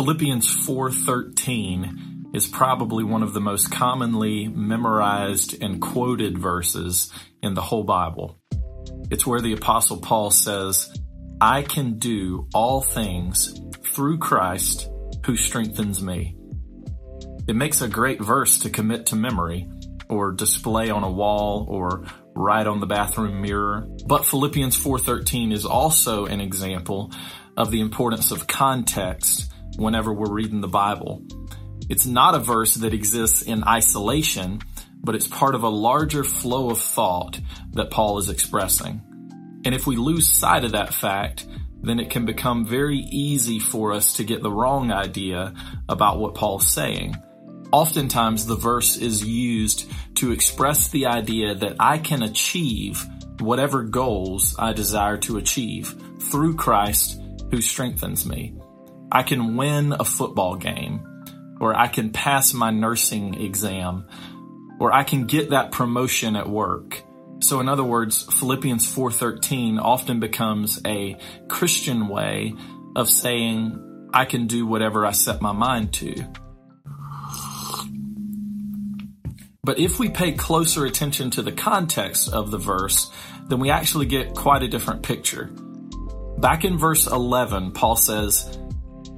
Philippians 4:13 is probably one of the most commonly memorized and quoted verses in the whole Bible. It's where the apostle Paul says, "I can do all things through Christ who strengthens me." It makes a great verse to commit to memory or display on a wall or write on the bathroom mirror. But Philippians 4:13 is also an example of the importance of context whenever we're reading the Bible. It's not a verse that exists in isolation, but it's part of a larger flow of thought that Paul is expressing. And if we lose sight of that fact, then it can become very easy for us to get the wrong idea about what Paul's saying. Oftentimes the verse is used to express the idea that I can achieve whatever goals I desire to achieve through Christ who strengthens me. I can win a football game, or I can pass my nursing exam, or I can get that promotion at work. So in other words, Philippians 4:13 often becomes a Christian way of saying I can do whatever I set my mind to. But if we pay closer attention to the context of the verse, then we actually get quite a different picture. Back in verse 11, Paul says,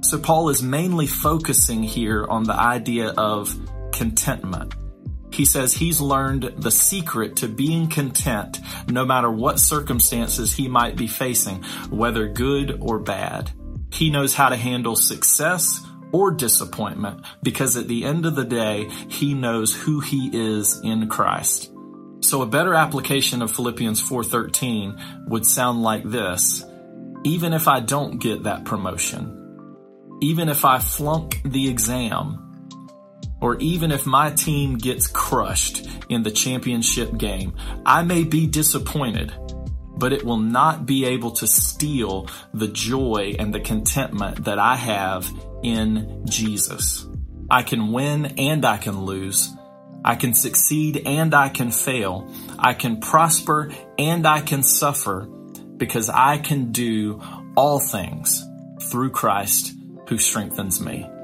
So Paul is mainly focusing here on the idea of contentment. He says he's learned the secret to being content no matter what circumstances he might be facing, whether good or bad. He knows how to handle success or disappointment because at the end of the day, he knows who he is in Christ. So a better application of Philippians 4:13 would sound like this. Even if I don't get that promotion, even if I flunk the exam, or even if my team gets crushed in the championship game, I may be disappointed, but it will not be able to steal the joy and the contentment that I have in Jesus. I can win and I can lose. I can succeed and I can fail. I can prosper and I can suffer because I can do all things through Christ who strengthens me.